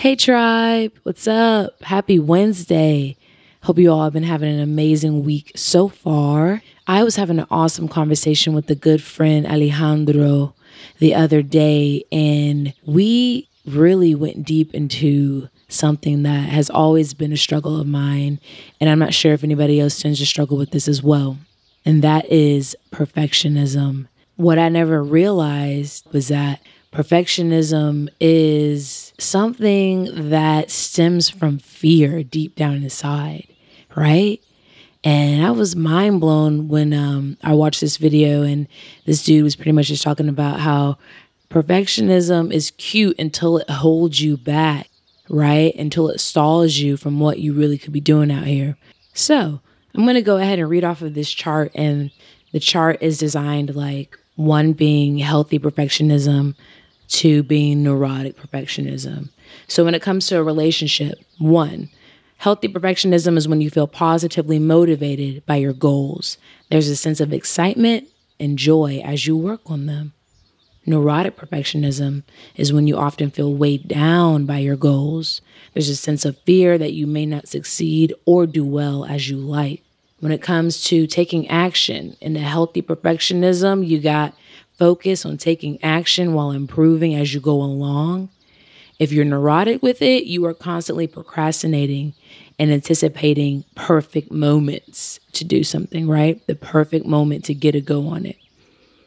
Hey, tribe, what's up? Happy Wednesday. Hope you all have been having an amazing week so far. I was having an awesome conversation with a good friend, Alejandro, the other day, and we really went deep into something that has always been a struggle of mine. And I'm not sure if anybody else tends to struggle with this as well. And that is perfectionism. What I never realized was that perfectionism is something that stems from fear deep down inside, right? And I was mind blown when um, I watched this video, and this dude was pretty much just talking about how perfectionism is cute until it holds you back right? Until it stalls you from what you really could be doing out here. So I'm going to go ahead and read off of this chart. And the chart is designed like one being healthy perfectionism, two being neurotic perfectionism. So when it comes to a relationship, one, healthy perfectionism is when you feel positively motivated by your goals. There's a sense of excitement and joy as you work on them. Neurotic perfectionism is when you often feel weighed down by your goals. There's a sense of fear that you may not succeed or do well as you like. When it comes to taking action in a healthy perfectionism, you got focus on taking action while improving as you go along. If you're neurotic with it, you are constantly procrastinating and anticipating perfect moments to do something, right? The perfect moment to get a go on it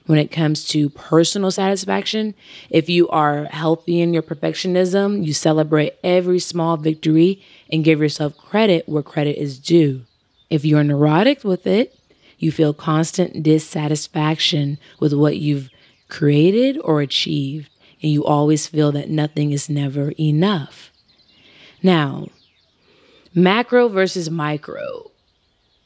when it comes to personal satisfaction. If you are healthy in your perfectionism, you celebrate every small victory and give yourself credit where credit is due. If you're neurotic with it, you feel constant dissatisfaction with what you've created or achieved, and you always feel that nothing is never enough. Now, macro versus micro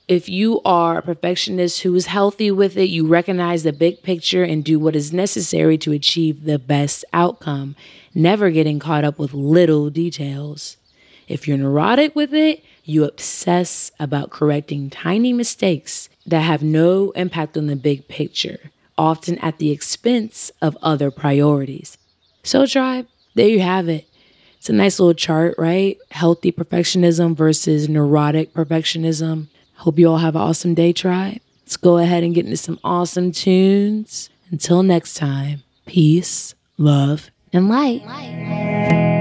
if you are a perfectionist who is healthy with it, you recognize the big picture and do what is necessary to achieve the best outcome, never getting caught up with little details. If you're neurotic with it, you obsess about correcting tiny mistakes that have no impact on the big picture, often at the expense of other priorities. So, tribe, there you have it. It's a nice little chart, right? Healthy perfectionism versus neurotic perfectionism. Hope you all have an awesome day, tribe. Let's go ahead and get into some awesome tunes. Until next time, peace, love, and light. light.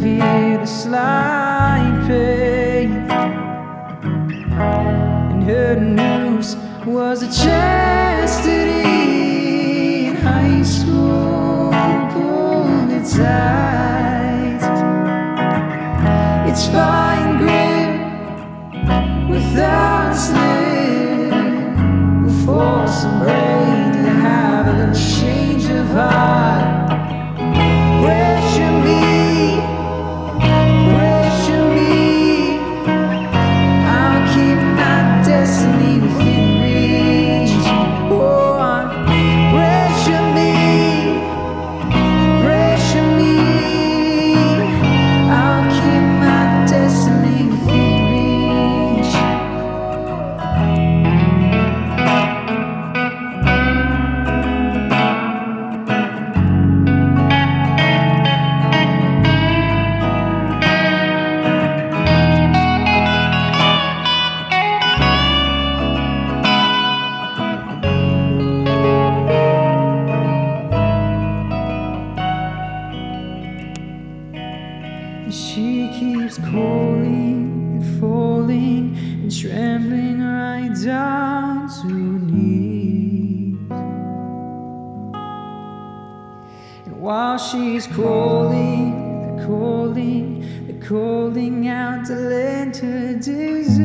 A severe slight pain. And her news was a chastity in high school. Pulled it tight she keeps calling and falling and trembling right down to knees. And while she's calling, they're calling, they're calling out to lend her disease.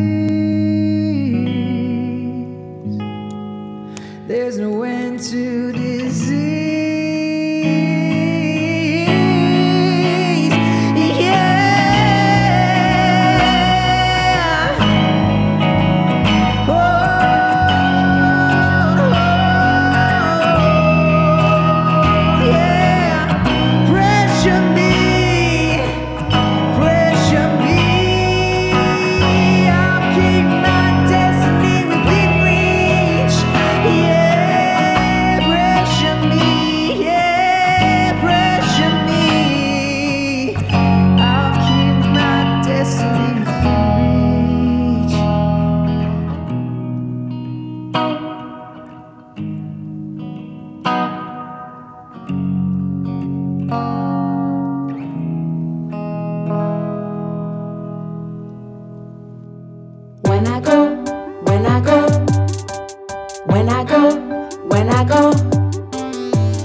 There's no end to disease. When I go, when I go, when I go, when I go,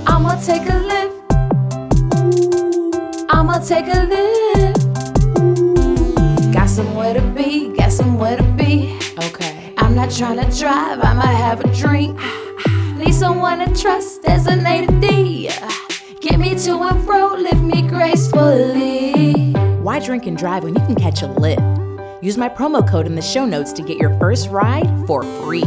I'ma take a lift. I'ma take a lift. Got somewhere to be, got somewhere to be. Okay. I'm not trying to drive, I might have a drink. Need someone to trust, there's a native D. Get me to fro, lift me gracefully. Why drink and drive when you can catch a lift? Use my promo code in the show notes to get your first ride for free.